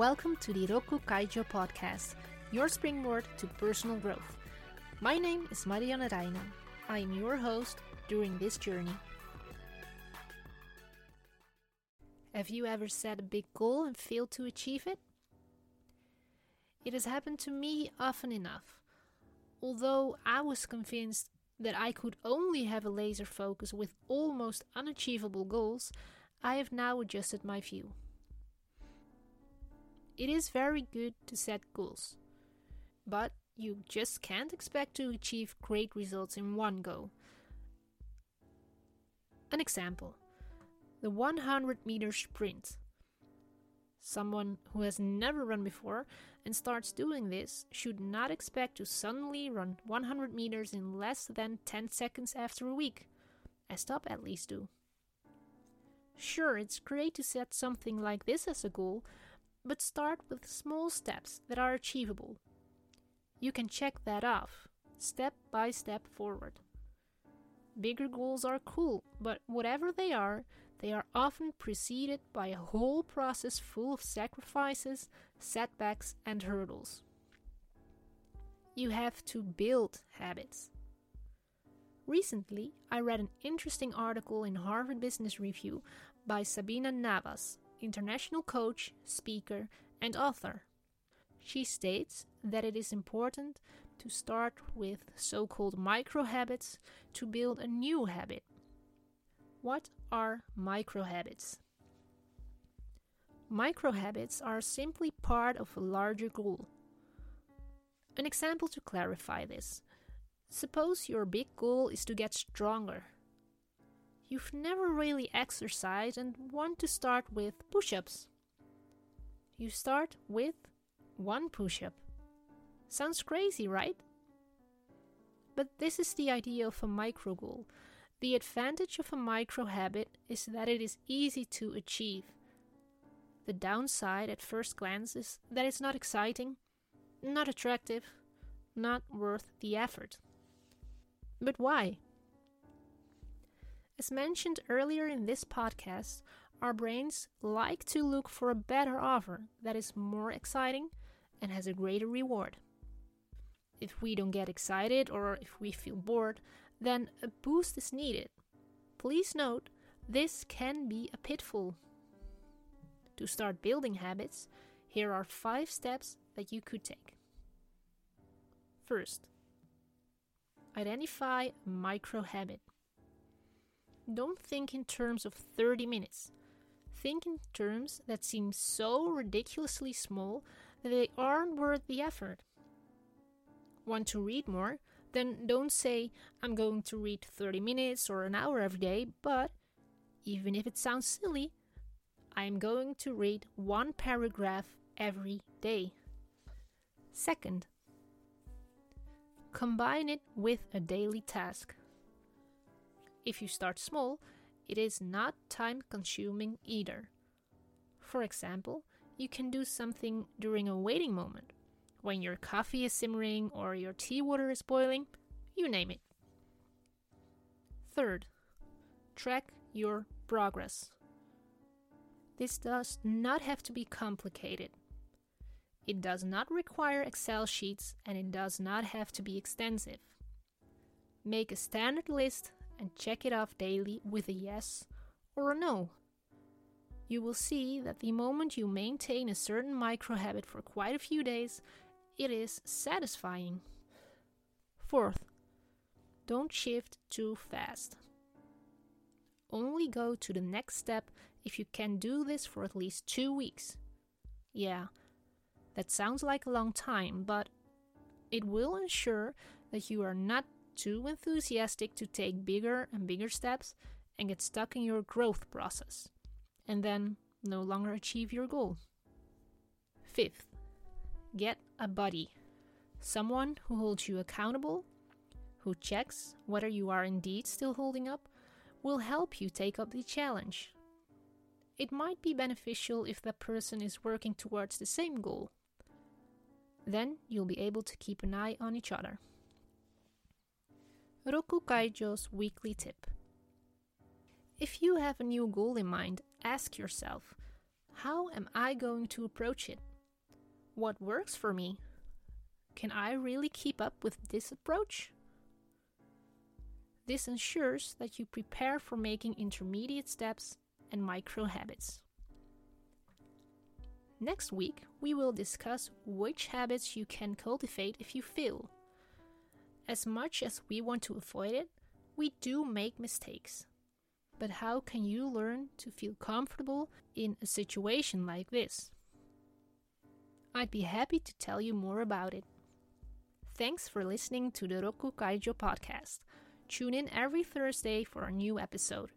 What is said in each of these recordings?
Welcome to the Rokku Kaijo podcast, your springboard to personal growth. My name is Marianne Reijnen. I am your host during this journey. Have you ever set a big goal and failed to achieve it? It has happened to me often enough. Although I was convinced that I could only have a laser focus with almost unachievable goals, I have now adjusted my view. It is very good to set goals, but you just can't expect to achieve great results in one go. An example the 100 meter sprint. Someone who has never run before and starts doing this should not expect to suddenly run 100 meters in less than 10 seconds after a week, as top athletes do. Sure, it's great to set something like this as a goal, but start with small steps that are achievable. You can check that off, step by step forward. Bigger goals are cool, but whatever they are, they are often preceded by a whole process full of sacrifices, setbacks, and hurdles. You have to build habits. Recently, I read an interesting article in Harvard Business Review by Sabina Nawaz international coach, speaker, and author. She states that it is important to start with so called micro habits to build a new habit. What are micro habits? Micro habits are simply part of a larger goal. An example to clarify this suppose your big goal is to get stronger you've never really exercised and want to start with push ups. You start with one push up. Sounds crazy, right? But this is the idea of a micro goal. The advantage of a micro habit is that it is easy to achieve. The downside at first glance is that it's not exciting, not attractive, not worth the effort. But why? As mentioned earlier in this podcast, our brains like to look for a better offer that is more exciting and has a greater reward. If we don't get excited or if we feel bored, then a boost is needed. Please note, this can be a pitfall. To start building habits, here are five steps that you could take. First, identify a micro habit. Don't think in terms of 30 minutes. Think in terms that seem so ridiculously small that they aren't worth the effort. Want to read more? Then don't say, I'm going to read 30 minutes or an hour every day, but even if it sounds silly, I'm going to read one paragraph every day. Second, combine it with a daily task. If you start small, it is not time consuming either. For example, you can do something during a waiting moment, when your coffee is simmering or your tea water is boiling, you name it. Third, track your progress. This does not have to be complicated. It does not require Excel sheets and it does not have to be extensive. Make a standard list and check it off daily with a yes or a no. You will see that the moment you maintain a certain micro habit for quite a few days, it is satisfying. Fourth, don't shift too fast. Only go to the next step if you can do this for at least two weeks. Yeah, that sounds like a long time, but it will ensure that you are not too enthusiastic to take bigger and bigger steps and get stuck in your growth process, and then no longer achieve your goal. Fifth, get a buddy. Someone who holds you accountable, who checks whether you are indeed still holding up, will help you take up the challenge. It might be beneficial if that person is working towards the same goal. Then you'll be able to keep an eye on each other. Rokku Kaijo's weekly tip. If you have a new goal in mind, ask yourself how am I going to approach it? What works for me? Can I really keep up with this approach? This ensures that you prepare for making intermediate steps and micro habits. Next week, we will discuss which habits you can cultivate if you fail. As much as we want to avoid it, we do make mistakes. But how can you learn to feel comfortable in a situation like this? I'd be happy to tell you more about it. Thanks for listening to the Rokku Kaijo podcast. Tune in every Thursday for a new episode.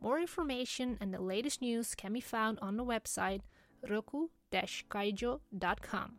More information and the latest news can be found on the website rokku-kaijo.com.